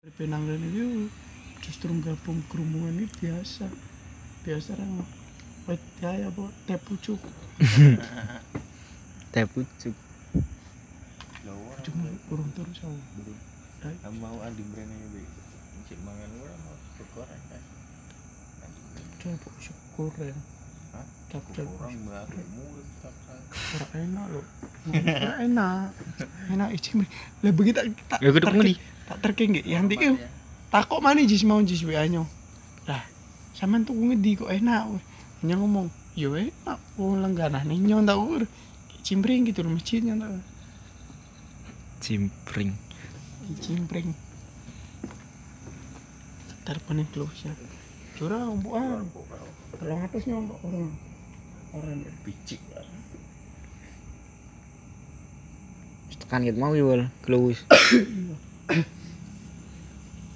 Penang dan itu justru gabung kerumunan ini biasa. Biasa orang wet ya apa teh pucuk. Teh pucuk. Pucuk kurung terus aku Ay, Kamu mau andi brand ini bi? Cik mangan ora mau goreng kan? coba syukur ya cap Kurang baru mulut tak enak loh. Enak. Enak isi lah begitu tak ya kudu ngendi tak terkengge yang tiga takut mana jis mau jis wa nyo lah sampean tuh ngedi kok enak weh. Ngomong yo enak. Oh langganan nih nyo tak ur cimbring gitu loh masjidnya tak cimpring cimbring terpenuh close ya curang bukan kalau atasnya orang. Orang Bicik lah. tekan gitu mau jual close